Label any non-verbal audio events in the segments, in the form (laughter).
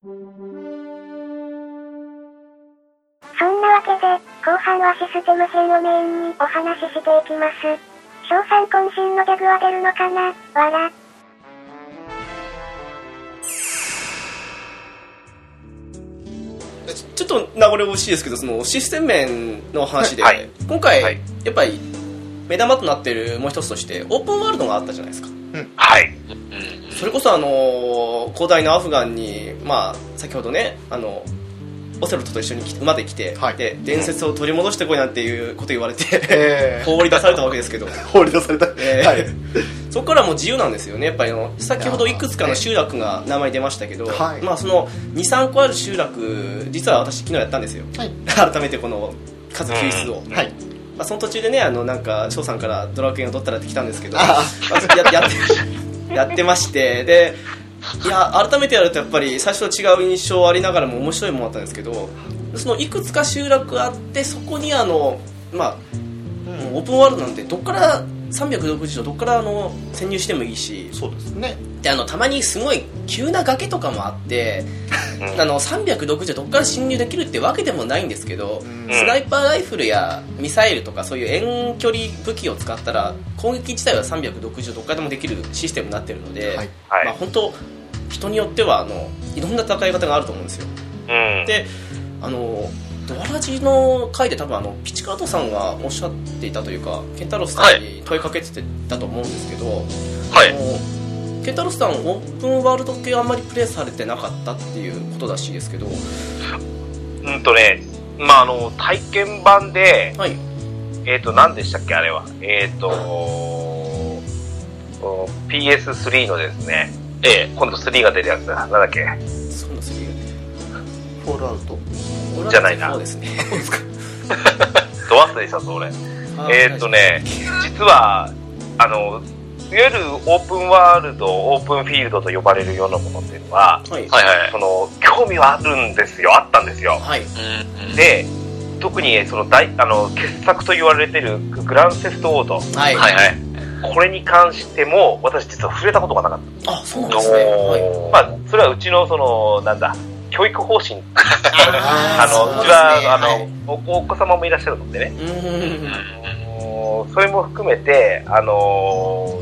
そんなわけで、後半はシステム編をメインにお話ししていきます。賞賛渾身のギャグは出るのかな？わら。ちょっと名残惜しいですけどそのシステム面の話で、はい今回、はいやっぱり目玉となってるもう一つとしてオープンワールドがあったじゃないですかはい。それこそあの広大なアフガンにまあ先ほどねあのオセロットと一緒に来て馬で来て、はい。で伝説を取り戻してこいなんていうこと言われて、え (laughs) 放り出されたわけですけど。ー、(laughs) 放り出された。えー。はい。そこからもう自由なんですよねやっぱりあの先ほどいくつかの集落が名前出ましたけど、はい。まあ、その23個ある集落実は私昨日やったんですよ、はい。改めてこの数救出を、はい。まあ、その途中でねあのなんか翔さんからドラクエを取ったらって来たんですけどあまあややって (laughs) やってましてでいや改めてやるとやっぱり最初と違う印象ありながらも面白いものだったんですけどそのいくつか集落あってそこにあのまあオープンワールドなんてどっから360度どっからあの潜入してもいいしそうですね。であのたまにすごい急な崖とかもあってうん。あの360度どっから侵入できるってわけでもないんですけど、うん。スナイパーライフルやミサイルとかそういう遠距離武器を使ったら攻撃自体は360度どっからでもできるシステムになってるので、はい。はい。まあ、本当人によってはあのいろんな戦い方があると思うんですよ。うん。であのドアラジの回で多分あのピチカートさんがおっしゃっていたというかケンタロスさんに問いかけてたと思うんですけど、はい。あのケンタロスさんオープンワールド系あんまりプレイされてなかったっていうことらしいですけど。うんとね、まあ、あの、体験版で、はい。えっ、と、何でしたっけ、あれは。えっ、と、お PS3 のですね、ええ、今度3が出るやつだ。なんだっけ？そうなんですよフォールアウト。じゃないなそうですねド忘れしたぞ、俺？えっ、とね、実は、あの、いわゆるオープンワールド、オープンフィールドと呼ばれるようなものっていうのは、はいはいはい。その、興味はあるんですよ、あったんですよ。はいで、特にその大、あの、傑作と言われてるグランセフトオート、はいはいはい。これに関しても、私実は触れたことがなかった。あそうなんですね。はい。まあ、それはうちの、その、なんだ、教育方針。あ (laughs) あの、うちね。は、あの、はい。おお子様もいらっしゃるのでね。それも含めて、あの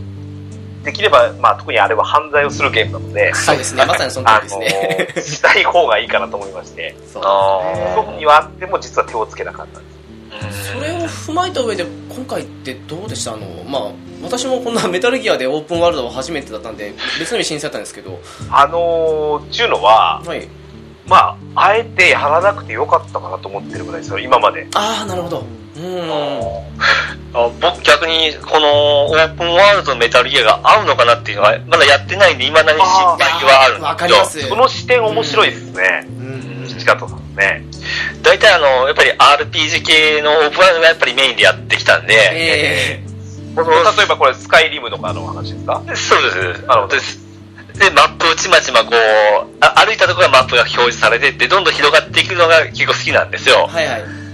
できれば、まあ、特にあれは犯罪をするゲームなので、そうですね。まさにその通りあのですね。しない方がいいかなと思いまして、そうあ特にはあっても実は手をつけなかったんです。それを踏まえた上で今回ってどうでした？あのまあ私もこんな (laughs) メタルギアでオープンワールドは初めてだったんで別の意味新鮮だったんですけど。あのー、ちゅうのは、はい。まあ、あえてやらなくてよかったかなと思ってるぐらいですよ、今まで。ああなるほど。うーん。あ僕逆にこのオープンワールドのメタルギアが合うのかなっていうのはまだやってないんで未だに心配はあるんですけどその視点面白いですね。うん。ピチカートさんね。大体あのやっぱり RPG 系のオープンワールドがやっぱりメインでやってきたんで、え例えばこれ、スカイリムとかの話ですか？そうです。なるほどです。で、マップをちまちまこう、あ歩いたところがマップが表示されてって、どんどん広がっていくのが結構好きなんですよー、。はいはい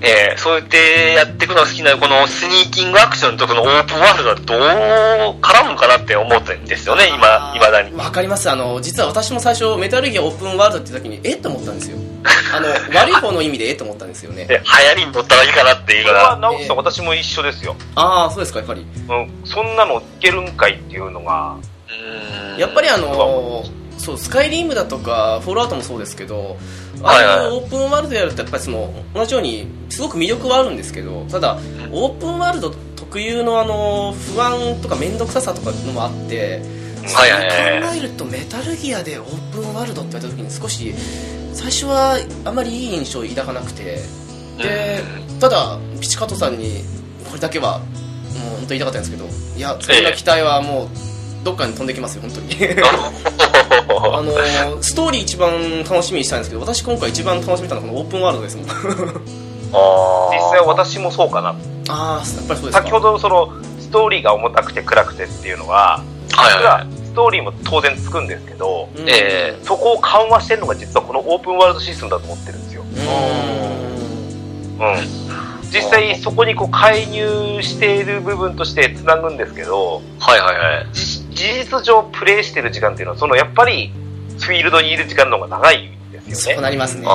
えー、そうやってやっていくのが好きな、このスニーキングアクションとこのオープンワールドはどう絡むのかなって思ってるんですよね、今、未だに。わかります。あの実は私も最初メタルギアオープンワールドって時にえっと思ったんですよ。(laughs) あの悪い方の意味でえっと思ったんですよね。で、流行りに乗ったらいいかなっていうのが、直樹さん、私も一緒ですよ。ああそうですかやっぱり。うん、そんなのいけるんかいっていうのが、うーん。やっぱりあのそうスカイリームだとかフォールアウトもそうですけどあはいはい。あいうオープンワールドやるとやっぱりその同じようにすごく魅力はあるんですけどただオープンワールド特有のあの不安とか面倒くささとかのもあって考えるとメタルギアでオープンワールドって言われた時に少し最初はあまりいい印象を抱かなくてでただピチカートさんにこれだけはもう本当言いたかったんですけどいやそんな期待はもうどっかに飛んできますよ本当に (laughs) あのーストーリー一番楽しみにしたいんですけど私今回一番楽しみたのはこのオープンワールドですもんあ実際私もそうかな。あーやっぱりそうですか先ほど、その、ストーリーが重たくて暗くてっていうのは、はいはいはい。ストーリーも当然つくんですけど、うんえそこを緩和してるのが実はこのオープンワールドシステムだと思ってるんですよ。ううん。実際そこにこう介入している部分として繋ぐんですけど、ー、はいはいはい。じ事実上プレイしてる時間っていうのは、そのやっぱり、フィールドにいる時間の方が長いんですよね。そうなりますね。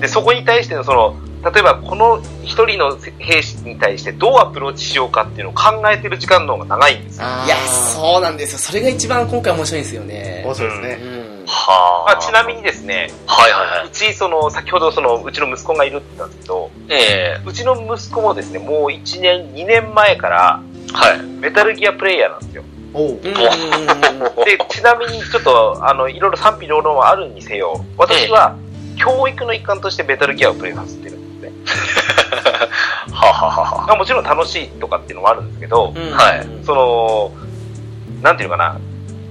で、そこに対してのその、例えばこの一人の兵士に対してどうアプローチしようかっていうのを考えてる時間の方が長いんですよ。いや、そうなんですよ。それが一番今回面白いんですよね面。白いですうね。ん。はあ。まあ、ちなみにですね、はいはいはうち、その、先ほどその、うちの息子がいるって言ったんですけど、い。えうちの息子もですね、もう1年、2年前から、えはい。メタルギアプレイヤーなんですよ。おううんうんうんうんで、ちなみにちょっと、あの、いろいろ賛否両論はあるにせよ、私は、教育の一環としてメタルギアをプレイさせてるんですね。(laughs) はあはあはあはまあもちろん楽しいとかっていうのもあるんですけど、うんはいその、なんていうのかな、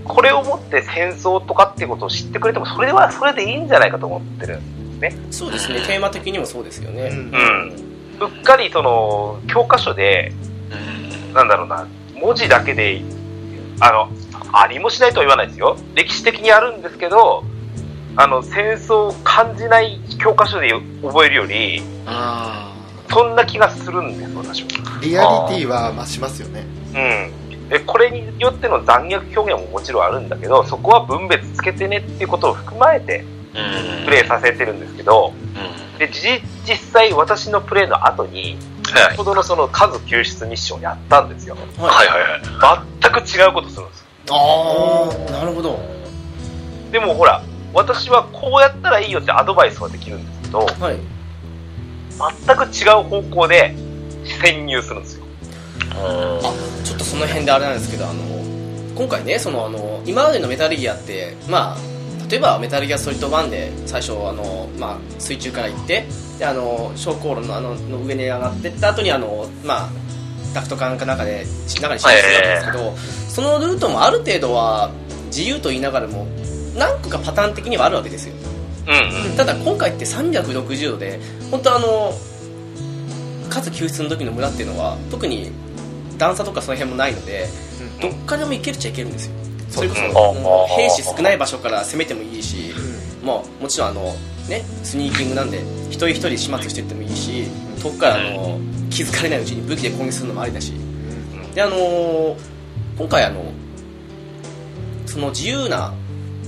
これをもって戦争とかっていうことを知ってくれても、それはそれでいいんじゃないかと思ってるんですね。そうですね。テーマ的にもそうですよね。うんうん。うっかりその、教科書で、うんなんだろうな、文字だけで、あの、ありもしないとは言わないですよ。歴史的にあるんですけど、あの、戦争を感じない教科書で覚えるより、あそんな気がするんです、私は。リアリティは増しますよね。うん。で、これによっての残虐表現ももちろんあるんだけど、そこは分別つけてねっていうことを含まえてうん。プレイさせてるんですけど、うん。で、じ実際私のプレイの後に、はい先ほどのその数救出ミッションをやったんですよ。あ。はいはいはい。全く違うことするんですよ。ああ、なるほど。でもほら、私はこうやったらいいよってアドバイスはできるんですけど、はい。全く違う方向で潜入するんですよ。あちょっとその辺であれなんですけどあの今回ねそのあの今までのメタルギアってまあ例えばメタルギアソリッド1で最初あの、まあ、水中から行ってであの昇降路のあのの上に上がってった後にあのまあダクト管かなんかで中に進出するわけですけど、そのルートもある程度は自由と言いながらも何個かパターン的にはあるわけですよ。うんうん。ただ今回って360度で本当あの数救出の時の村っていうのは特に段差とかその辺もないのでどっからでも行けるっちゃ行けるんですよそれこそ兵士少ない場所から攻めてもいいしもうもちろんあのねスニーキングなんで一人一人始末していってもいいし遠くからあの気づかれないうちに武器で攻撃するのもありだし。であのー今回あのその自由な、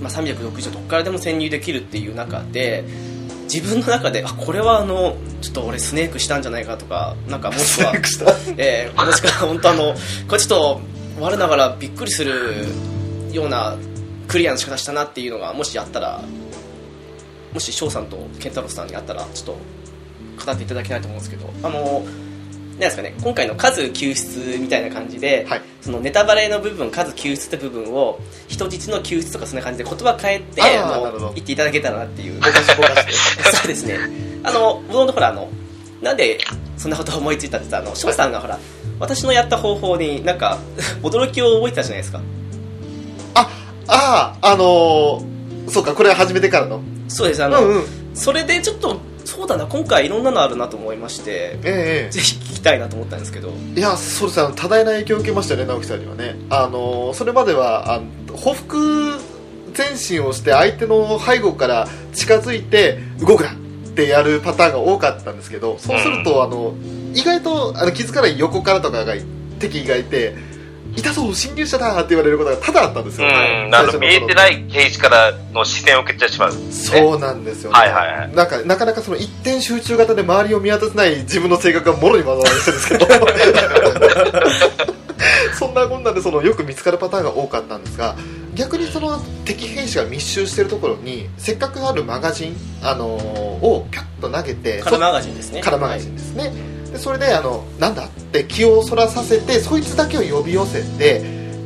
まあ、360度どっからでも潜入できるっていう中で自分の中であこれはあのちょっと俺スネークしたんじゃないかとかなんかもしくはした。えー、もしくは本当あのこれちょっと我ながらびっくりするようなクリアの仕方したなっていうのがもしあったらもし翔さんと健太郎さんにあったらちょっと語っていただきたいと思うんですけどあのなんですかね今回の数救出みたいな感じで、はいそのネタバレの部分数救出って部分を人質の救出とかそんな感じで言葉変えてあの言っていただけたらなっていうぼかしぼかして。そうですね。(laughs) あの、もともとほら、あの、なんでそんなことを思いついたって言ったら、翔さんがほら、私のやった方法になんか、驚きを覚えてたじゃないですか。あ、ああ、あのー、そうか、これは始めてからの。そうです、あの、うんうん。それでちょっと、そうだな、今回いろんなのあるなと思いまして、ええぜひ聞きたいなと思ったんですけど。いや、そうです多大な影響を受けましたよね、直樹さんにはね。あのー、それまでは、あの報復前進をして相手の背後から近づいて動くなってやるパターンが多かったんですけど、そうすると、あの、意外とあの気づかない横からとかが敵がいて、いたぞ、侵入者だって言われることが多々あったんですよ。うん。見えてないい刑事からの視線を受けてしまう。そうなんですよね。はいはいはいなんか、なかなかその一点集中型で周りを見渡せない自分の性格がもろに学ばれてるんですけど。(laughs) そんなこんなでそのよく見つかるパターンが多かったんですが、逆にその敵兵士が密集しているところに、せっかくあるマガジン、あのーをピャッと投げて、カラマガジンですね。カラマガジンですね、でそれであのなんだ？って気をそらさせてそいつだけを呼び寄せて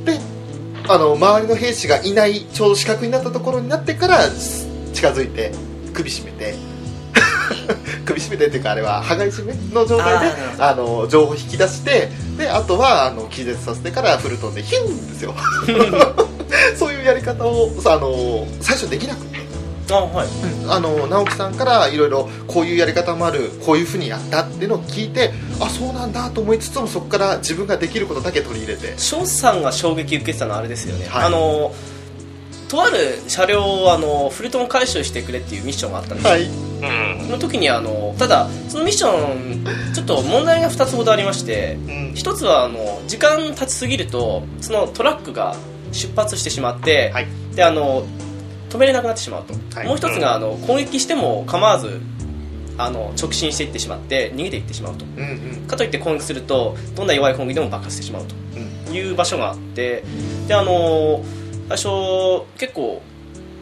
であの周りの兵士がいないちょうど死角になったところになってから近づいて首絞めて (laughs) 首絞めてっていうかあれは羽交い締めの状態であの情報を引き出してであとはあの気絶させてからフルトンでヒュンですよ。(laughs) そういうやり方をさあの最初できなくてあ、はい。あの直樹さんからいろいろこういうやり方もあるこういうふうにやったっていうのを聞いてあそうなんだと思いつつもそこから自分ができることだけ取り入れて。翔さんが衝撃受けてたのはあれですよね。はい。あの、とある車両をあのフルトン回収してくれっていうミッションがあったんですよ。はい。うん。その時にあのただそのミッションちょっと問題が2つほどありましてうん。1つはあの時間経ちすぎるとそのトラックが出発してしまって、はい。であの止めれなくなってしまうと、はい。もう一つがあの攻撃しても構わずあの直進していってしまって逃げていってしまうと。うんうん。かといって攻撃するとどんな弱い攻撃でも爆発してしまううん。という場所があってであの最初結構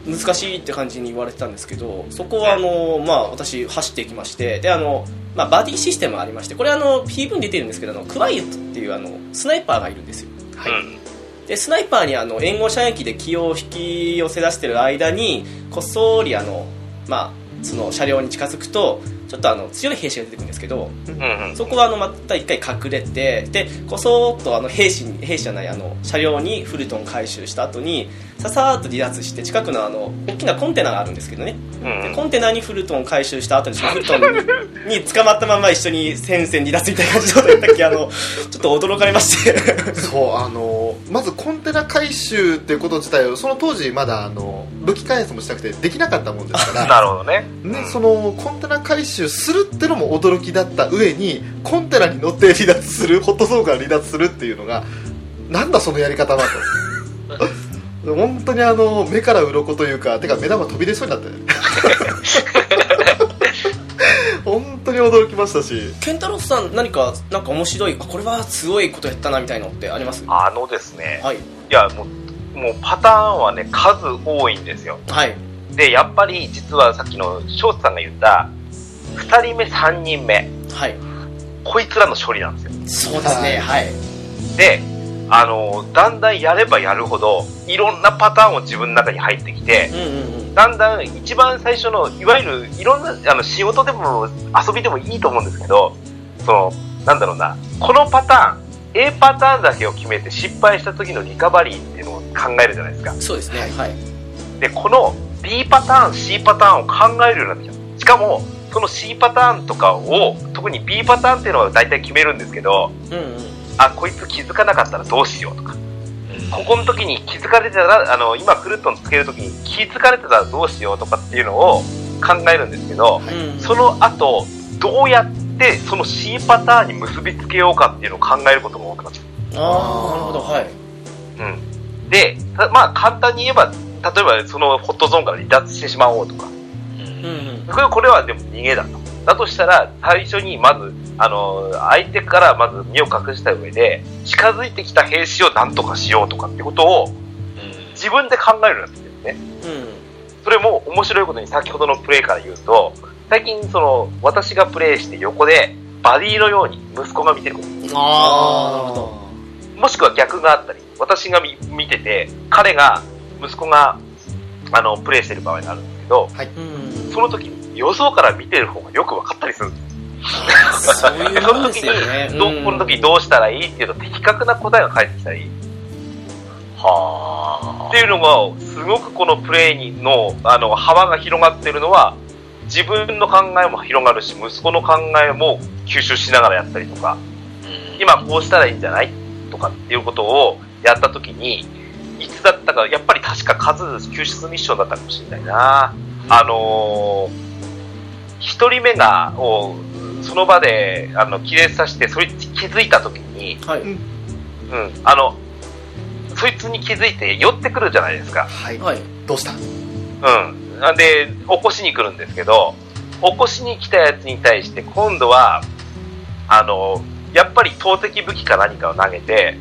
難しいって感じに言われてたんですけどそこはあの、まあ、私走っていきましてであの、まあ、バディシステムがありましてこれあの PV に出てるんですけどあのクワイエットっていうあのスナイパーがいるんですよ。うん。でスナイパーにあの援護射撃で気を引き寄せ出してる間にこっそりあの、まあ、その車両に近づくとちょっとあの強い兵士が出てくるんですけどうんうん。そこはあのまた一回隠れてでこそっとあの兵士に兵士じゃないあの車両にフルトン回収した後にささーっと離脱して近くのあの大きなコンテナがあるんですけどね。うん。コンテナにフルトン回収した後にそのフルトンに捕まったまま一緒に戦線離脱みたいな感じだった時あの (laughs) ちょっと驚かれまして。そうあのまずコンテナ回収っていうこと自体をその当時まだあの武器開発もしなくてできなかったもんですから (laughs) なるほどね。ね、そのコンテナ回収するってのも驚きだった上にコンテナに乗って離脱するホットゾーンから離脱するっていうのがなんだそのやり方はと (laughs) 本当にあの目から鱗というかてか目玉飛び出そうになって (laughs) 本当に驚きましたし。ケンタロスさん何かなんか面白いあこれはすごいことやったなみたいのってあります？あのですね、はい。いや、もう、もうパターンはね、数多いんですよ。はい。で、やっぱり実はさっきの翔太さんが言った、二人目、三人目、はい。こいつらの処理なんですよ。そうですねはい。で、あの、だんだんやればやるほど、いろんなパターンを自分の中に入ってきて、うんうんうん。だんだん一番最初の、いわゆるいろんな、あの、仕事でも遊びでもいいと思うんですけど、その、なんだろうな、このパターン、A パターンだけを決めて失敗した時のリカバリーっていうのを考えるじゃないですか。そうですね。はい。で、この B パターン、C パターンを考えるようになってきた。しかも、その C パターンとかを、特に B パターンっていうのは大体決めるんですけど、うんうんあ、こいつ気づかなかったらどうしようとか、ここの時に気づかれてたら、あの、今フルトンつける時に気づかれてたらどうしようとかっていうのを考えるんですけど、うんその後、どうやってその C パターンに結びつけようかっていうのを考えることが多くなってああなるほど。はい。うん。で、たまあ簡単に言えば、例えばそのホットゾーンから離脱してしまおうとか、うんうんこれこれはでも逃げだと。だとしたら、最初にまず、あの、相手からまず身を隠した上で、近づいてきた兵士を何とかしようとかってことを自分で考えるようになってきてるんですね。うん。それも面白いことに先ほどのプレイから言うと、最近その、私がプレイして横で、バディのように息子が見てること。ああなるほど。もしくは逆があったり、私が見見てて、彼が、息子が、あの、プレイしてる場合があるんですけど、うん。その時に予想から見てる方がよく分かったりする。んですそういうもんです (laughs) の時に、よねどこの時どうしたらいいっていうと的確な答えが返ってきたり、はっていうのが、すごくこのプレイにの、あの、幅が広がってるのは、自分の考えも広がるし、息子の考えも吸収しながらやったりとか、今こうしたらいいんじゃないとかっていうことをやった時に、いつだったか、やっぱり確か数救出ミッションだったかもしれないな。あのー一人目が、をその場で、あの、亀裂させて、それに気づいた時に、はい。うん、あの、そいつに気づいて寄ってくるじゃないですか。はい。はい。どうした？うん。なんで、起こしに来るんですけど、起こしに来たやつに対して、今度は、あの、やっぱり投擲武器か何かを投げて、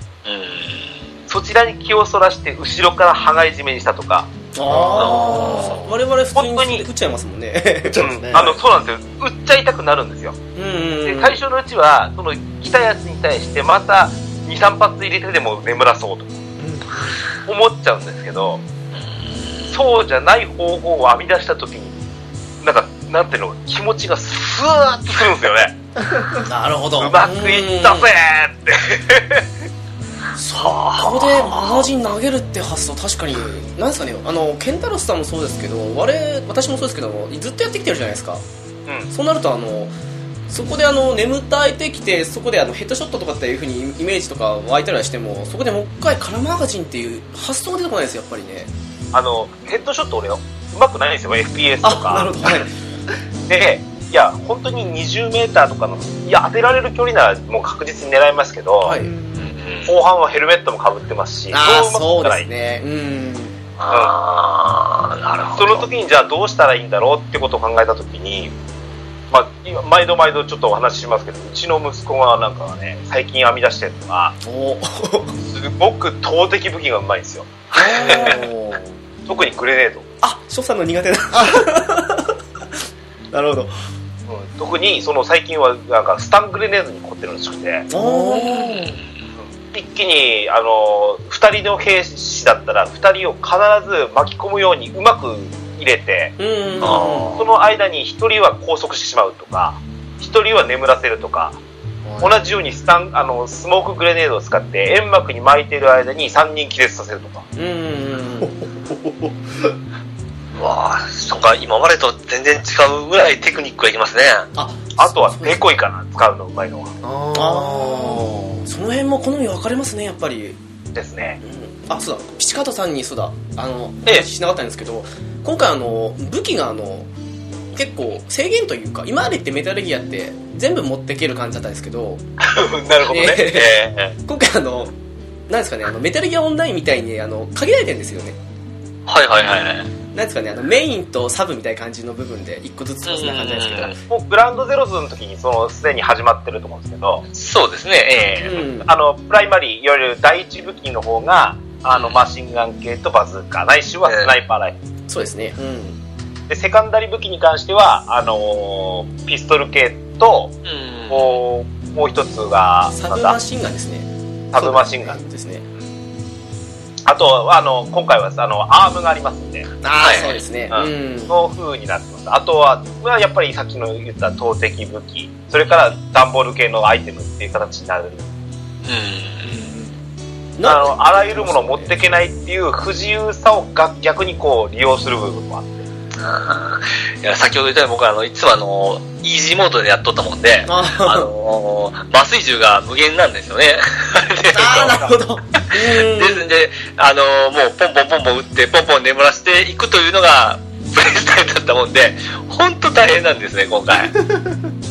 そちらに気をそらして、後ろから羽交い締めにしたとか、ああ我々普通本当にに撃っちゃいますもんね。(laughs) ね。うん。あの、そうなんですよ。撃っちゃいたくなるんですよ。うんうんうん。で最初のうちは、その、来たやつに対して、また、2、3発入れてでも眠らそうと思っちゃうんですけど、そうじゃない方法を編み出したときに、なんか、なんていうの、気持ちがスーッとするんですよね。(laughs) なるほど。うまくいったぜーって。そこでマガジン投げるって発想確かに。なんですかね。あのケンタロスさんもそうですけど我私もそうですけどずっとやってきてるじゃないですか。うん。そうなるとあのそこであの眠たえてきてそこであのヘッドショットとかっていうふうにイメージとか湧いたりはしてもそこでもう一回カラーマガジンっていう発想が出てこないですよやっぱりね。あの、ヘッドショット俺よ、うまくないんですよ、FPS とか。あなるほど。はい。で、いや、本当に20メーターとかの、いや、当てられる距離ならもう確実に狙いますけど、はい後半はヘルメットも被ってますし、あそいうですね。うん。ああ、なるほど。その時にじゃあどうしたらいいんだろうってことを考えた時に、まあ、今毎度毎度ちょっとお話ししますけどうちの息子がなんかね最近編み出してるのがおすごく投擲武器がうまいんですよ。お (laughs) 特にグレネード、あ翔さんの苦手な。(laughs) なるほど。うん、特にその最近はなんかスタングレネードに凝ってるらしくて。お一気にあの2人の兵士だったら2人を必ず巻き込むようにうまく入れてうん。あその間に1人は拘束してしまうとか1人は眠らせるとか同じようにスタンあのスモークグレネードを使って煙幕に巻いている間に3人気絶させるとか。うん。(laughs) わあ、そっか、今までと全然違うぐらいテクニックがいきますね。ああとはデコイかな使うのうまいのは。あー。その辺も好み分かれますねやっぱり。ですね。うん。あそうだ。ピチカートさんにそうだ。あのええ。話しなかったんですけど今回あの武器があの結構制限というか今までってメタルギアって全部持っていける感じだったんですけど。(laughs) なるほどね、えええ。今回あのなんですかねあのメタルギアオンラインみたいにあの限られてるんですよね。はいはいはいはい。なんですかねあのメインとサブみたいな感じの部分で一個ずつそんな感じなんですけど。うんもうグランドゼロズの時にそのすでに始まってると思うんですけど。そうですね、ええ。うん。あのプライマリーいわゆる第一武器の方があのマシンガン系とバズーカないしはスナイパーライフル。そうですね。うん。でセカンダリ武器に関してはあのーピストル系とうん。もうもう一つがサブマシンガンですね。サブマシンガン。ですねあとあの今回はあのアームがありますんで。あはい。あそうですね。ううん。そう風になってます。あとはまあやっぱりさっきの言った投擲武器。それから段ボール系のアイテムっていう形になる。うん。あのあらゆるものを持っていけないっていう不自由さをが逆にこう利用する部分もあって。あー。いや先ほど言ったように僕はあのいつもあのイージーモードでやっとったもんで、ああの麻酔銃が無限なんですよね。(laughs) あーなるほどうん (laughs) ですんで、あのもうポンポンポンポン打って、ポンポン眠らせていくというのが、プレイスタイルだったもんで、本当大変なんですね、今回。(laughs)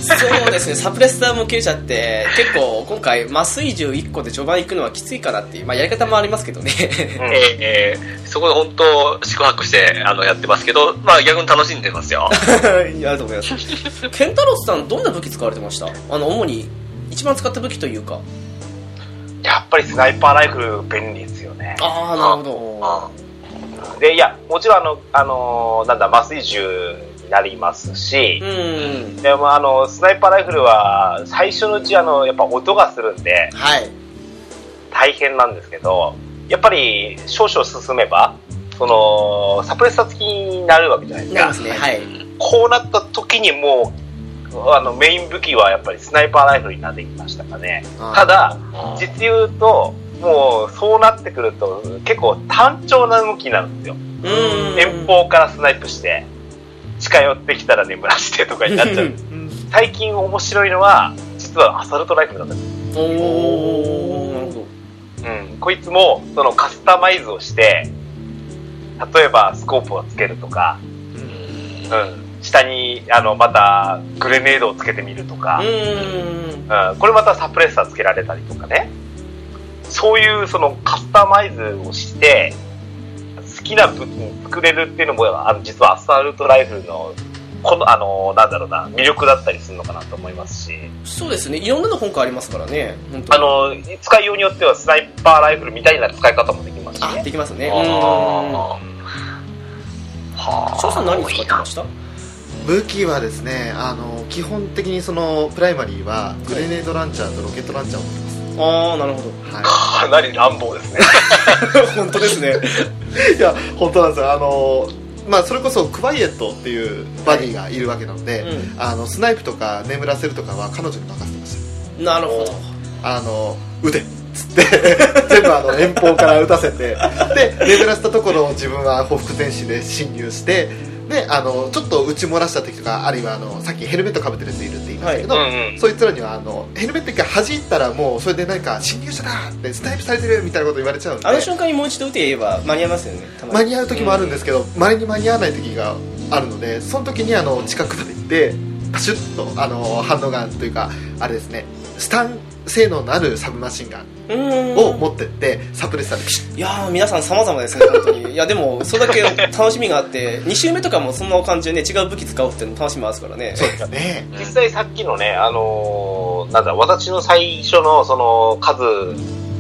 そうですねサプレッサーも切れちゃって結構今回麻酔銃1個で序盤行くのはきついかなっていうまあやり方もありますけどね。うん。えーえーそこで本当、宿泊してあのやってますけど、まあ逆に楽しんでますよ。(laughs) いやと思います。ケンタロスさんどんな武器使われてました？あの主に一番使った武器というか。やっぱりスナイパーライフル便利ですよね。ああなるほあでいやもちろんあの、あのーなんだ麻酔銃になりますしど、うん。でもあのスナイパーライフルは最初のうちあのやっぱ音がするんではい。大変なんですけどやっぱり少々進めばそのサプレッサー付きになるわけじゃないですか。ね。はい。こうなった時にもうあのメイン武器はやっぱりスナイパーライフルになってきましたかね。ただあ実言うともうそうなってくると結構単調な動きになるんですよ。うん。遠方からスナイプして近寄ってきたら眠らしてとかになっちゃう。(laughs) 最近面白いのは実はアサルトライフルなんですおおなるほうん、こいつもそのカスタマイズをして例えばスコープをつけるとか、うん、下にあのまたグレネードをつけてみるとか。ど、うん。うん、これまたサプレッサーつけられたりとかね。そういうそのカスタマイズをして好きな武器に作れるっていうのもあの実はアサルトライフルのこのあのなんだろうな魅力だったりするのかなと思いますし。そうですねいろんなの今回ありますからねあの使いようによってはスナイパーライフルみたいな使い方もできますし。あねできますね。あうん。はあ。翔さん何使ってました？武器はですねあの基本的にそのプライマリーはグレネードランチャーとロケットランチャーを持ってああなるほどます、はかなり乱暴ですね。(laughs) 本当ですねい、(laughs) いや本当なんですよ。あのまあそれこそクワイエットっていうバディがいるわけなので、うあのスナイプとか眠らせるとかは彼女に任せてました。なるほど。あの撃てっつって (laughs) 全部あの遠方から撃たせてで眠らせたところを自分は報復前進で侵入してであのちょっと撃ち漏らした時とかあるいはあのさっきヘルメットかぶってるやついるって言いましたけど、うんうんそいつらにはあのヘルメット一回弾いたらもうそれで何か侵入者だってスナイプされてるみたいなこと言われちゃうんであの瞬間にもう一度打て言えば間に合いますよね間に合う時もあるんですけどまれに間に合わない時があるのでその時にあの近くまで行ってパシュッとあの反応ガンというかあれですねスタン性能のあるサブマシンガンを持ってってサプレッサーでピシッ。いやー皆さん様々ですね本当に。いやでもそれだけ楽しみがあって (laughs) 2周目とかもそんな感じでね違う武器使うっていうの楽しみますからね。そうですね。実際さっきのね、あのーなんだ、私の最初のその数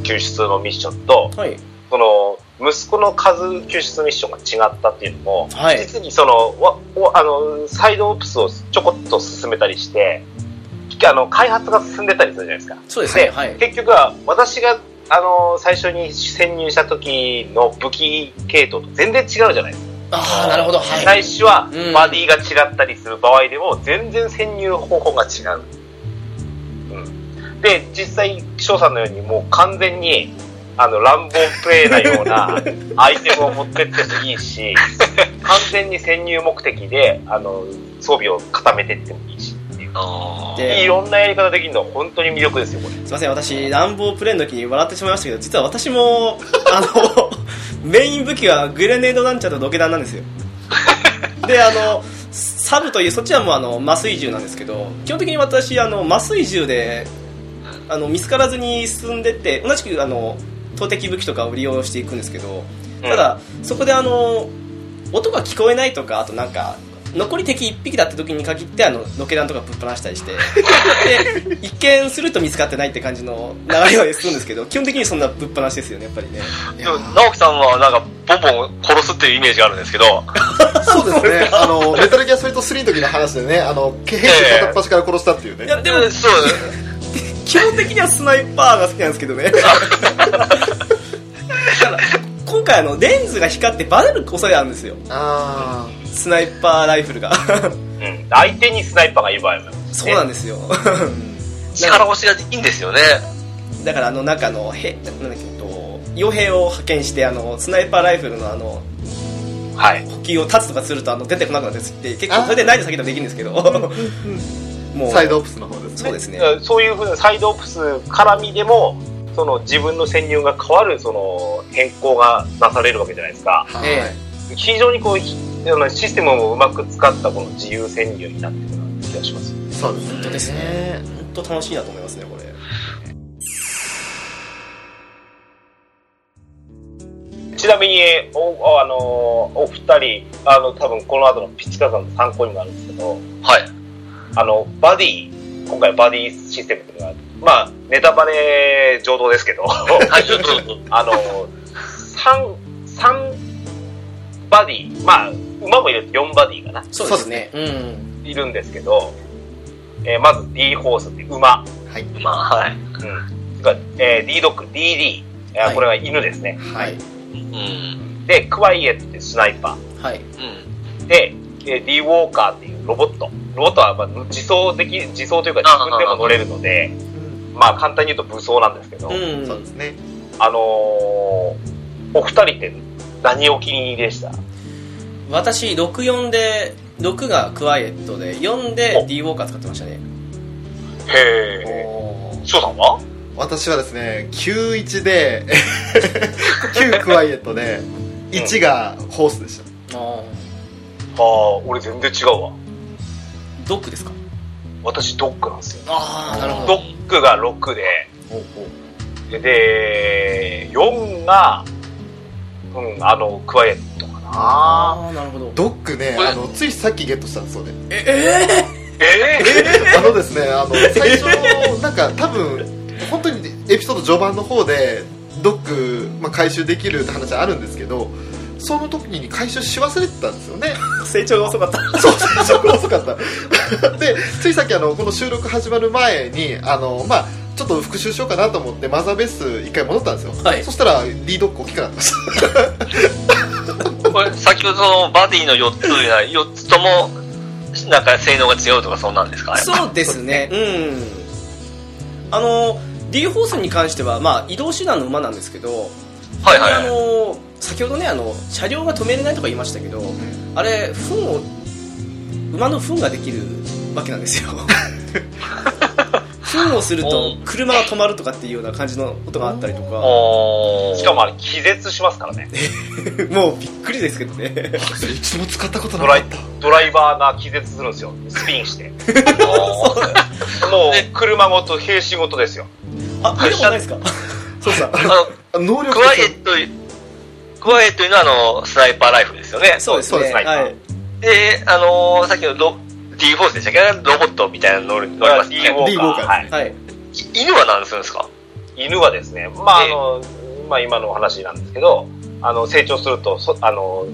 救出のミッションと、はい。その、息子の数救出ミッションが違ったっていうのも、はい。実にその、わわあの、サイドオプスをちょこっと進めたりして、あの、開発が進んでたりするじゃないですか。そうですね。はい。結局は、私が、あの、最初に潜入した時の武器系統と全然違うじゃないですか。ああなるほど。はい。最初はうん。バディが違ったりする場合でも全然潜入方法が違う。うん、で、実際、翔さんのようにもう完全に、あの、乱暴プレイなような (laughs) アイテムを持ってってもいいし、完全に潜入目的で、あの、装備を固めてってもいいしいろんなやり方できるのは本当に魅力ですよ、これ。すいません私乱暴プレイの時に笑ってしまいましたけど実は私もあの (laughs) メイン武器はグレネードランチャーとロケ弾なんですよ。(laughs) であのサブというそっちはもうあの麻酔銃なんですけど基本的に私あの麻酔銃であの見つからずに進んでって同じくあの投擲武器とかを利用していくんですけどただ、そこであの音が聞こえないとかあとなんか残り敵1匹だった時に限ってあのロケ弾とかぶっ放したりしてで一見すると見つかってないって感じの流れはするんですけど基本的にそんなぶっ放しですよねやっぱりね。でも直樹さんはなんかボンボン殺すっていうイメージがあるんですけど、そうですね。あのメタルギアソリッド3の時の話でねあの兵士片っ端から殺したっていうね、いやでもそう基本的にはスナイパーが好きなんですけどね。(laughs) だから今回あのレンズが光ってバレる恐れあるんですよ。あスナイパーライフルが。うん。相手にスナイパーがいる場合もそうなんですよ。(laughs) 力押しがいいんですよね。だからあの中のへなんだっけえっと傭兵を派遣してあのスナイパーライフルのあのはい。補給を立つとかするとあの出てこなくなってって結構それでないで先でできるんですけど。もうサイドオプスの方ですね。そうですね。そういうふうなサイドオプス絡みでも、その自分の潜入が変わるその変更がなされるわけじゃないですか。はい、え非常にこうひあのシステムをうまく使ったこの自由潜入になってるような気がします。そうですね本当ですね本当楽しいなと思いますねこれちなみに、お、あの、お二人、あの、多分この後のピチカさんの参考になるんですけど、はい。ああの、バディ、今回バディシステムっていうのが、まあ、ネタバレ上等ですけど、(laughs) あの、三、三バディ、まあ、馬もいると4バディかな、そうですね。うん。いるんですけど、えーまず D ホースっていう馬、はい。まあ、はい。うん。それからえー D ドッグ、DD、えーはい。これが犬ですね。はい。うん。で、クワイエットってスナイパはい。うん。ー。で、えー D ウォーカーっていうロボット。ロボットはまあ自走でき、自走というか自分でも乗れるので、まあ簡単に言うと武装なんですけど、うん。そうですね。あのーお二人って何を気に入りでした？私64で6がクワイエットで4で D ウォーカー使ってましたね。へえ。翔さんは？私はですね91で (laughs) 9クワイエットで1がホースでした。あああ、俺全然違うわ。ドックですか？私ドッグなんですよ。ああなるほドどッグが6で、ほうほう。で、4が、うん、あの、クワイエット。ああなるほど。ドッグねあのついさっきゲットしたんですよね。えええ (laughs) あのですねあの最初なんか多分本当にエピソード序盤の方でドッグ、まあ、回収できるって話あるんですけどその時に回収し忘れてたんですよね。(laughs) 成長が遅かった。そう最初が遅かった。でついさっきあのこの収録始まる前にあのまあちょっと復習しようかなと思ってマザーベース一回戻ったんですよ、はい。そしたら D ドッグ大きくなってましたこれ、先ほどそのバディの4ついうのは、4つとも、なんか性能が違うとかそんなんですか？そうですね。うん。あの D ホースに関しては、まあ、移動手段の馬なんですけど、あはいはい。はい。の先ほどねあの車両が止めれないとか言いましたけど、あれ糞を馬の糞ができるわけなんですよ (laughs) 糞をすると車が止まるとかっていうような感じのことがあったりとかしかもあれ気絶しますからね。(laughs) もうびっくりですけどね一度も使ったことなドライかったドライバーが気絶するんですよ。スピンして。もう車ごと、兵士ごとですよ。あ見たことないですか？そうさあの、能力クワイエット、クワイエットいうのはあの、スナイパーライフルですよね。そうですね。そうですはい。で、あのーさっきのロ D フォースでしたっけ？ロボットみたいなの乗り乗りますね。ウォー D ウォーカーカー。はい。はい。い犬は何するんですか？犬はですね、まあ、ええあの、まあ今のお話なんですけど、あの、成長すると、そあの、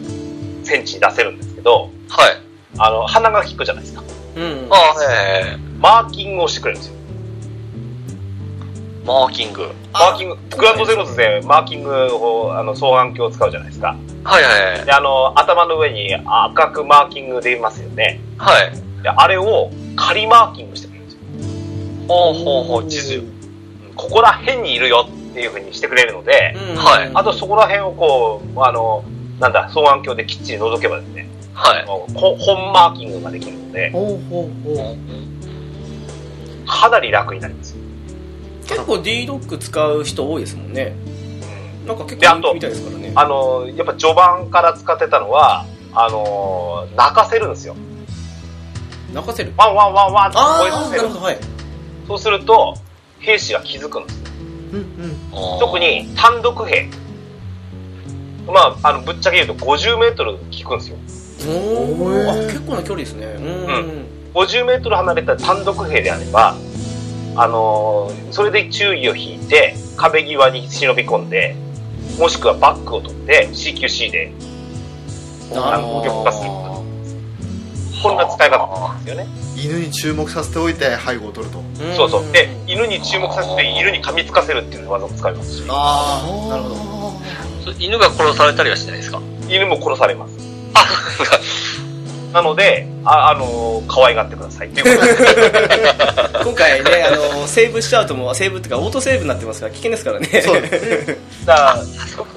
戦地に出せるんですけど、はい。あの、鼻が利くじゃないですか。うん。ああ、はいはいはい。マーキングをしてくれるんですよ。マーキング。マーキング、グランドゼロスでマーキングを、あの、双眼鏡を使うじゃないですか。はいはいはい。で、あの、頭の上に赤くマーキングできますよね。はい。で、あれを仮マーキングしてくれるんですよ。ほうほうほう、地図。うんここら辺にいるよっていう風にしてくれるので、うんはいあとそこら辺をこう、あの、なんだ、双眼鏡できっちり覗けばですね、はい。本マーキングができるので、ほうほうほかなり楽になります。結構 D ロック使う人多いですもんね。うんなんか結であと構人気みたいですからね。あの、やっぱ序盤から使ってたのは、あの、泣かせるんですよ。泣かせる。ワンワンワンワンってああ、声させるはい。そうすると、兵士が気づくんですよ。ううんうん特、に単独兵。まあ、あの、ぶっちゃけ言うと50メートル効くんですよ。お結構な距離ですね。うん。50メートル離れた単独兵であれば、あのーそれで注意を引いて、壁際に忍び込んで、もしくはバックを取って CQC で、なるほ攻撃化するど。こんな使い方なんですよね。犬に注目させておいて背後を取るとんそうそう。で、犬に注目させて犬に噛みつかせるっていう技も使いますし、ああ、なるほど。そ犬が殺されたりはしないですか？犬も殺されます。あ、(laughs) なので、あ、あのー可愛がってくださいっていうことで今回ね、あの、セーブしちゃうともう、セーブっていうか、オートセーブになってますから、危険ですからね。そうです (laughs) だから、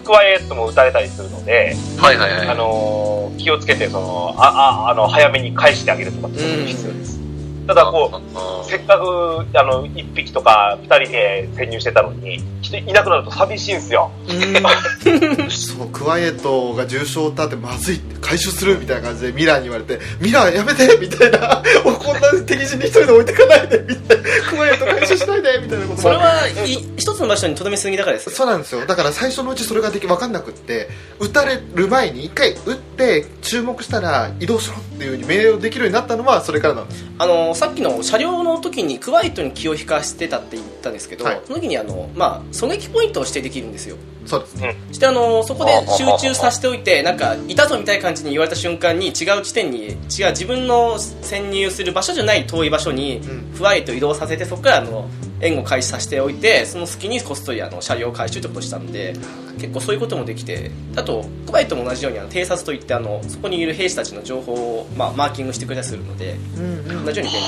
クワイエットも撃たれたりするので、はいはいはい。あのー気をつけて、その、あ、あ、あの、早めに返してあげるとかっていうのが必要です。ただ、こう、せっかく、あの、一匹とか二人で潜入してたのに、人いなくなると寂しいんですよ。(laughs) そうクワイエットが重傷を負ったってまずいって回収するみたいな感じでミラーに言われてミラーやめてみたいな (laughs) おこんな敵陣に一人で置いてかないでみたいなクワイエット回収しないでみたいなことそれは、い一つの場所にとどめすぎだからですよ。そうなんですよ。だから最初のうちそれができ分かんなくって撃たれる前に一回撃って注目したら移動しろっていうふうに命令をできるようになったのはそれからなんです。あのさっきの車両の時にクワイエットに気を引かせてたって言ったんですけど、はい。その時にあの、まあ、狙撃ポイントを指定できるんですよ。そうですね。してあのそこで集中させておいてなんかいたぞみたいな感じに言われた瞬間に違う地点に違う自分の潜入する場所じゃない遠い場所にん。クワイエットを移動させてそこからあの援護開始させておいてその隙にこっそりあの車両回収ってことをしたんで結構そういうこともできてあとクワイエットも同じようにあの偵察といってあのそこにいる兵士たちの情報を、まあ、マーキングしてくれたりするので同じように便利ですね。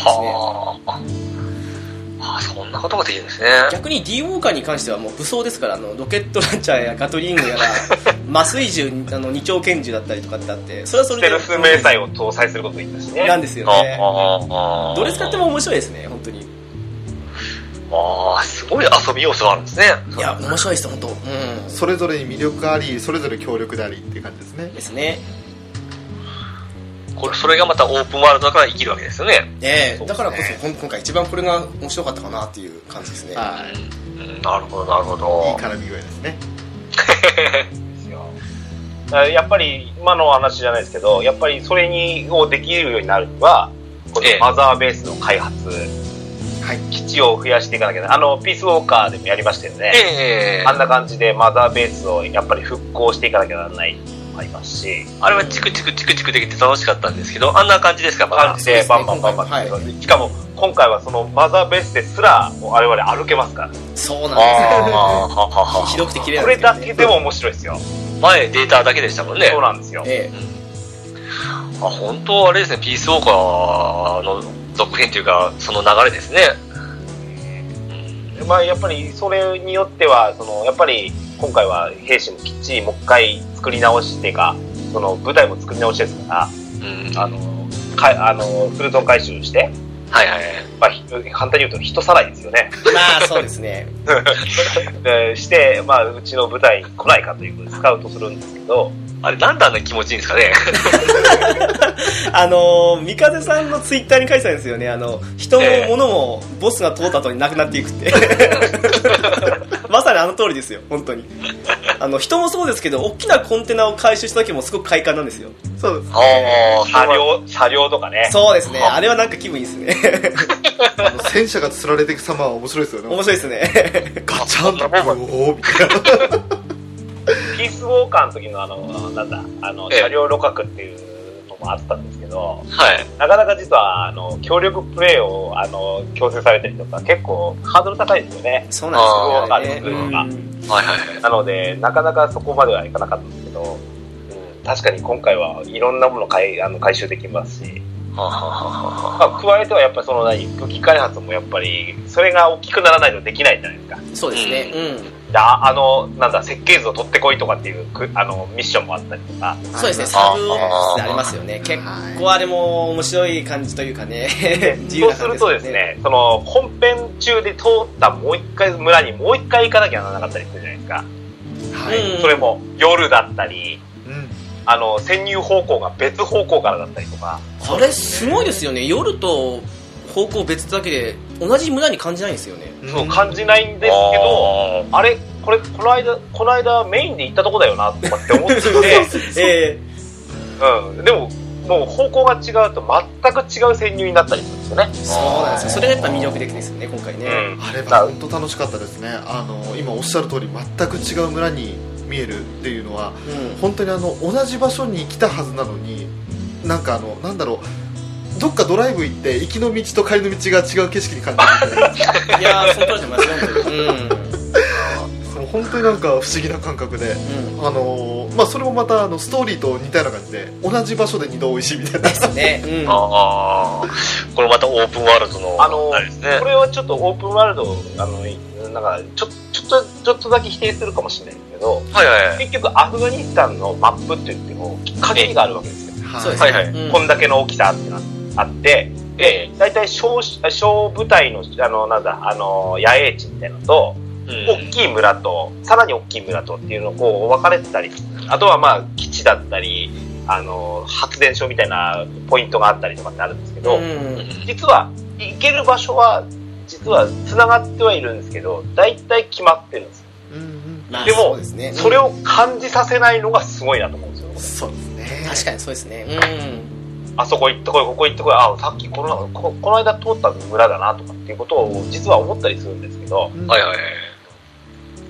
はそんなことができるんですね。逆に D ウォーカーに関してはもう武装ですからあのロケットランチャーやガトリングやら (laughs) 麻酔銃あの二丁拳銃だったりとかってあってそれはそれでステルス迷彩を搭載することができたしね。なんですよあねどれ使っても面白いですね本当に。ああ、すごい遊び要素があるんですね。いや面白いです本当。うん。それぞれに魅力ありそれぞれ強力でありっていう感じですね。ですねこれ、それがまたオープンワールドだから生きるわけですよね。ええだからこそ今回一番これが面白かったかなっていう感じですね。はうん、なるほど、なるほいいいど。絡み具合ですね。(laughs) や。っぱり今の話じゃないですけど、やっぱりそれにをできるようになるには、このええ。マザーベースの開発、はい。基地を増やしていかなきゃ。あの、ピースウォーカーでもやりましたよね。ええ。あんな感じでマザーベースをやっぱり復興していかなきゃならないもありますし、あれはチクチクチクチクできて楽しかったんですけど、あんな感じですか、まだ感じ。でバンバンバンバン、はい。しかも今回はそのマザーベースですら我々歩けますから、そうなんですああ、ははは (laughs) ひどくて綺麗なんこれですけどねだけでも面白いですよ。前データだけでしたもんね。そうなんですよ。えあ、本当あれですね、ピースウォーカーの続編というか、その流れですね。まあ、やっぱりそれによってはそのやっぱり今回は兵士もきっちりもう一回作り直してかその舞台も作り直しですからうん。あのかあのフルトン回収して、はいはい。まあ、ひ簡単に言うと人さらいですよねえまあそうですね (laughs) でして、まあ、うちの舞台に来ないかということでスカウトするんですけどあれ、なんであんな気持ちいいんですかね？(laughs) あの三風さんのツイッターに書いてたんですよね。あの人もええ。物もボスが通った後になくなっていくって。(laughs) まさにあの通りですよ。本当に。あの人もそうですけど大きなコンテナを回収した時もすごく快感なんですよ。そうですああ、車両、車両。とかね。そうですね。あ。れはなんか気分いいですね。(laughs) あの戦車が釣られていく様は面白いですよね。面白いですね。ガチャンとおーみたいなピースウォーカーの時のあの、なんだ、あの、ええ。車両路角っていうのもあったんですけど、はい。なかなか実は、あの、協力プレイを、あの、強制されたりとか、結構ハードル高いですよね。そうなんですよね。あーうん。はいはい。なので、なかなかそこまではいかなかったんですけど、うん、確かに今回はいろんなもの回あの回収できますし、ははははまあ、加えてはやっぱりその何、武器開発もやっぱり、それが大きくならないとできないじゃないですか。そうですね。うんでああの、なんだ、設計図を取ってこいとかっていうくあのミッションもあったりとか、そうですね、あサブオフィスありますよね。結構あれも面白い感じというかね、(laughs) 自由そうな感じするとです。ね、その本編中で通ったもう一回村にもう一回行かなきゃならなかったりするじゃないですか。はい、うんそれも夜だったり、うんあの、潜入方向が別方向からだったりとか、あれすごいですよね。夜と方向別だけで同じ村に感じないんですよね。そう感じないんですけど、あれこれ、この間、この間メインで行ったとこだよな、とかって思ってて、(laughs) えうん。でも、もう方向が違うと全く違う潜入になったりするんですよね。ーそうなんですよ。それがやっぱ魅力的ですよね、今回ね。うん。あれは本当楽しかったですねあの今おっしゃる通り全く違う村に見えるっていうのはうん本当にあの同じ場所に来たはずなのになんかあのなんだろうどっかドライブ行って行きの道と帰りの道が違う景色に感じるみたいいやー、その通りで間違ってる。うそう本当になんか不思議な感覚でうん。あのまあそれもまたあのストーリーと似たような感じで同じ場所で二度美味しいみたいなですね。うん。ああ、これまたオープンワールドの、あのあれですねこ。れはちょっとオープンワールド、あの、なんか、ちょ、ちょっと、ちょっとだけ否定するかもしれないですけど、はいはいはい。結局アフガニスタンのマップって言っても、限りがあるわけですよ。そうですね。はいはいうんこんだけの大きさってなあって、で、大体小、小部隊の、あの、なんだ、あの、野営地みたいなのと、うん大きい村と、さらに大きい村とっていうのをこう分かれてたり、あとはまあ基地だったり、あの、発電所みたいなポイントがあったりとかってあるんですけど、うん。実は行ける場所は、実は繋がってはいるんですけど、大体決まってるんですよ。うんうんまあでもそれを感じさせないのがすごいなと思うんですよ。そうですね確かにそうですね。うん。あそこ行ってこい、ここ行ってこい、あ、さっきこの、ここの間通った村だなとかっていうことを実は思ったりするんですけど、うん。はいはい。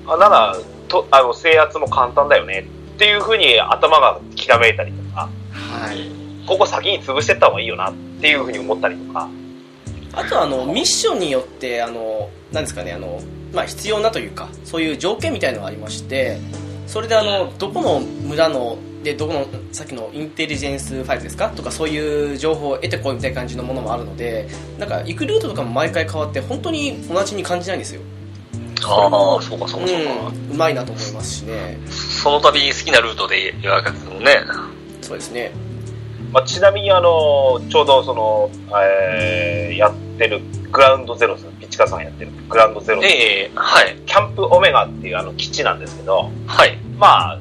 あなら、と、あの、制圧も簡単だよねっていうふうに頭がきらめいたりとか、はい。ここ先に潰してった方がいいよなっていうふうに思ったりとか、あとはあのミッションによってあのなんですかねあのまあ必要なというかそういう条件みたいのがありましてそれであのどこの村のでどこのさっきのインテリジェンスファイルですか？とかそういう情報を得てこいみたいな感じのものもあるのでなんか行くルートとかも毎回変わって本当に同じに感じないんですよああ、そうかそうかそうか。うんうまいなと思いますしねその度好きなルートで予約するのね。そうですねまあ、ちなみにあの、ちょうどその、えー、やってるグラウンドゼロス、ピッチカーさんがやってるグラウンドゼロス、ええはい。キャンプオメガっていうあの基地なんですけど、はい。まあ、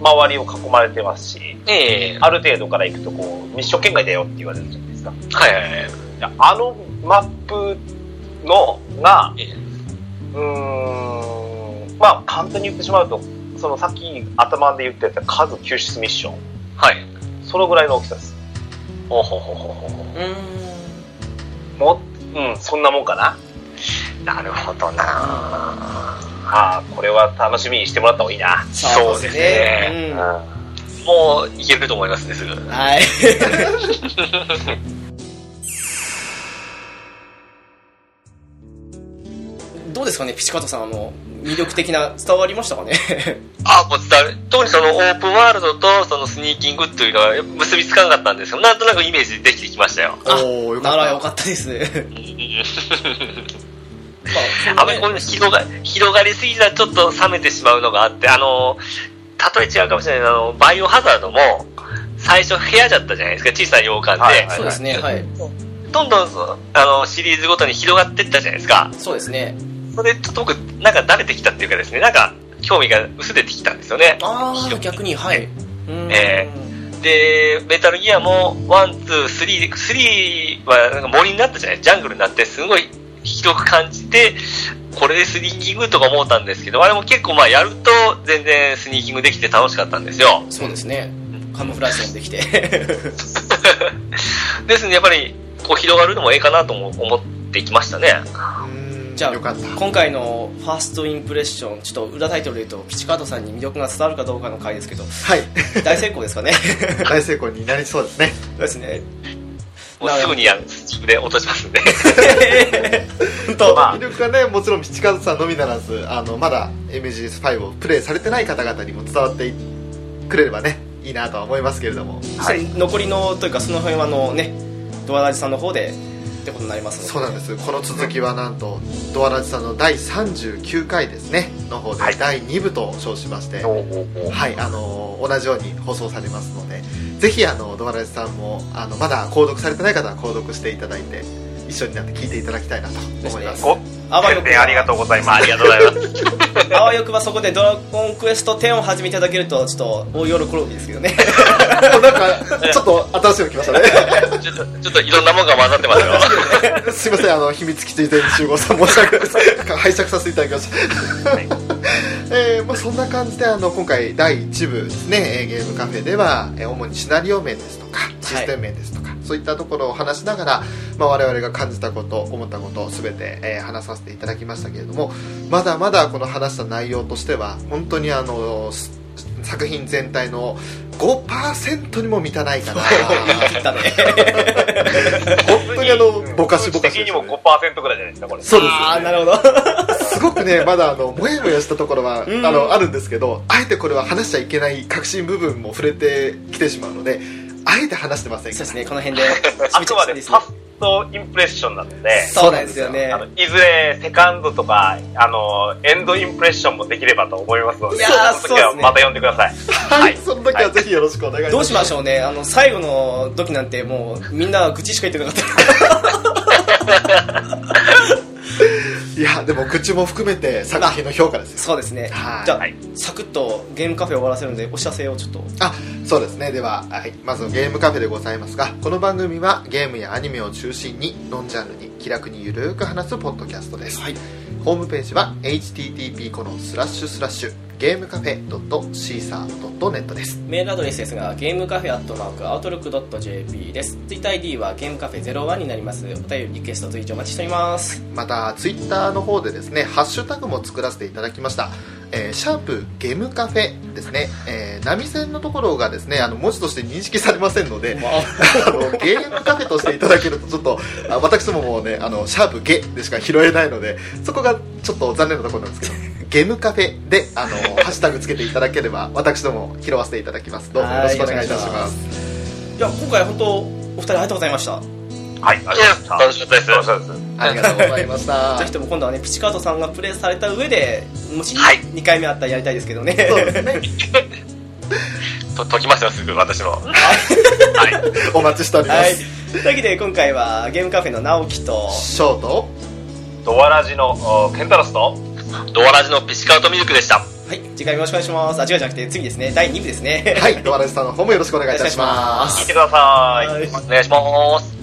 周りを囲まれてますし、ええある程度から行くとこう、ミッション圏外だよって言われるじゃないですか。はいはいはい。あのマップのが、ええうーん、まあ簡単に言ってしまうと、そのさっき頭で言ってた数救出ミッション、はい。そのぐらいの大きさです。ほうほうほうほうほう。んもうん、そんなもんかな。なるほどなああ、これは楽しみにしてもらった方がいいな。そうですね。うんもういけると思いますね、すぐ。うんはい (laughs) どうですかねピチカートさんあの魅力的な伝わりましたかね？(laughs) あ、もう伝わる。特にそのオープンワールドとそのスニーキングっていうのは結びつかなかったんですけど、なんとなくイメージできてきましたよ。あおおよかったならよかったです (laughs) あまりこういうの広が広がりすぎたらちょっと冷めてしまうのがあって、あの、例え違うかもしれないけど、あの、バイオハザードも、最初部屋だったじゃないですか、小さい洋館で。はいはいそうですねはい。どんどんあのシリーズごとに広がっていったじゃないですか。そうですね。それでちょっと僕、なんか慣れてきたっていうかですね、なんか興味が薄れてきたんですよね。ああ逆にはい。うーで、メタルギアも、 one、two、three、three はなんか森になったじゃないジャングルになって、すごい広く感じて、これでスニーキングとか思ったんですけど、あれも結構まあやると全然スニーキングできて楽しかったんですよ。そうですね。カムフラージュもできて。(laughs) ですね、やっぱりこう広がるのもええかなとも思ってきましたね。じゃあよかった。今回のファーストインプレッションちょっと裏タイトルで言うとピチカートさんに魅力が伝わるかどうかの回ですけどはい。大成功ですかね。(laughs) 大成功になりそうですね。(laughs) そうですねもうすぐにや自分で落としますんで。(laughs) 本当、まあ。魅力がねもちろんピチカートさんのみならずあのまだ MGS5 をプレイされてない方々にも伝わってくれればねいいなとは思いますけれども。はい、残りのというかその辺はあのねドアラジさんの方でってことになりますのでそうなんです。この続きはなんとドアラジさんの第39回ですね。の方ではい。第2部と称しまして、おおおはい、あの同じように放送されますので、ぜひあのドアラジさんもあのまだ購読されてない方は購読していただいて、一緒になって聞いていただきたいなと思います。ごあわよく宣伝ありがとうございます。ありがとうございます。あわよくばそこでドラゴンクエスト10を始めていただけるとちょっと大喜びですけどね (laughs) なんかちょっと新しいの来ましたね。(laughs) ちょっと、ちょっといろんなものが混ざってますよ。(laughs) すいません、あの秘密基地全集合さん申し訳ないです。拝借させていただきました。えーまあ、そんな感じであの今回第1部ですね、えーゲームカフェでは、えー主にシナリオ面ですとかシステム面ですとか、そういったところを話しながら、まあ、我々が感じたこと思ったことを全て、えー話させていただきましたけれどもまだまだこの話した内容としては本当にあのす作品全体の5%にも満たないかな。言い切ったね。本当にあのぼかしぼかし的にも5%ぐらいじゃないですか、これ。そうですああなるほどすごくねまだあのもやもやしたところは、うん。あのあるんですけどあえてこれは話しちゃいけない核心部分も触れてきてしまうのであえて話してませんそうですねこの辺で (laughs) あくまでファーストインプレッションなので、そうなんですよね。あのいずれセカンドとか、あの、エンドインプレッションもできればと思いますので、いやーその時はまた呼んでください。はい、その時はぜひよろしくお願いします、どうしましょうね。あの最後の時なんてもうみんな愚痴しか言ってなかった (laughs) いやでも口も含めて作品の評価ですよ。そうですね。はい。じゃあ、はい。サクッとゲームカフェを終わらせるのでお知らせをちょっと。あそうですね。では、はい、まずゲームカフェでございますがこの番組はゲームやアニメを中心にノンジャンルに気楽にゆるーく話すポッドキャストです、はい。ホームページは http このスラッシュスラッシュゲームカフェ .caesar.net です。メールアドレスですがゲームカフェアットマークアウトロックドット JP です。ツイッター ID はゲームカフェ01になります。お便りリクエスト随時お待ちしております。またツイッターの方でですねハッシュタグも作らせていただきました、えーシャープゲームカフェですね、えー波線のところがですねあの文字として認識されませんので、あのゲームカフェとしていただけるとちょっとあ私どももねあのシャープゲでしか拾えないのでそこがちょっと残念なところなんですけどゲームカフェであの (laughs) ハッシュタグつけていただければ私ども拾わせていただきます。どうぞよろしくお願いいたします。いや今回本当お二人ありがとうございました。はい、ありがとうございました。楽しかったです。ありがとうございました。ぜひとも今度はねピチカートさんがプレイされた上でもしはい。2回目あったらやりたいですけどね、そうですね。と (laughs) 解きますよ、すぐ私も。お待ちしておりまはい。す、というわけで今回はゲームカフェの直樹とショートドアラジのおケンタロスと、ドアラジのピチカートミルクでした。はい次回もよろしくお願いしますあ違うじゃなくて次ですね第2部ですねはいドアラジさんの方もよろしくお願いいたします聞いてください。はいお願いします。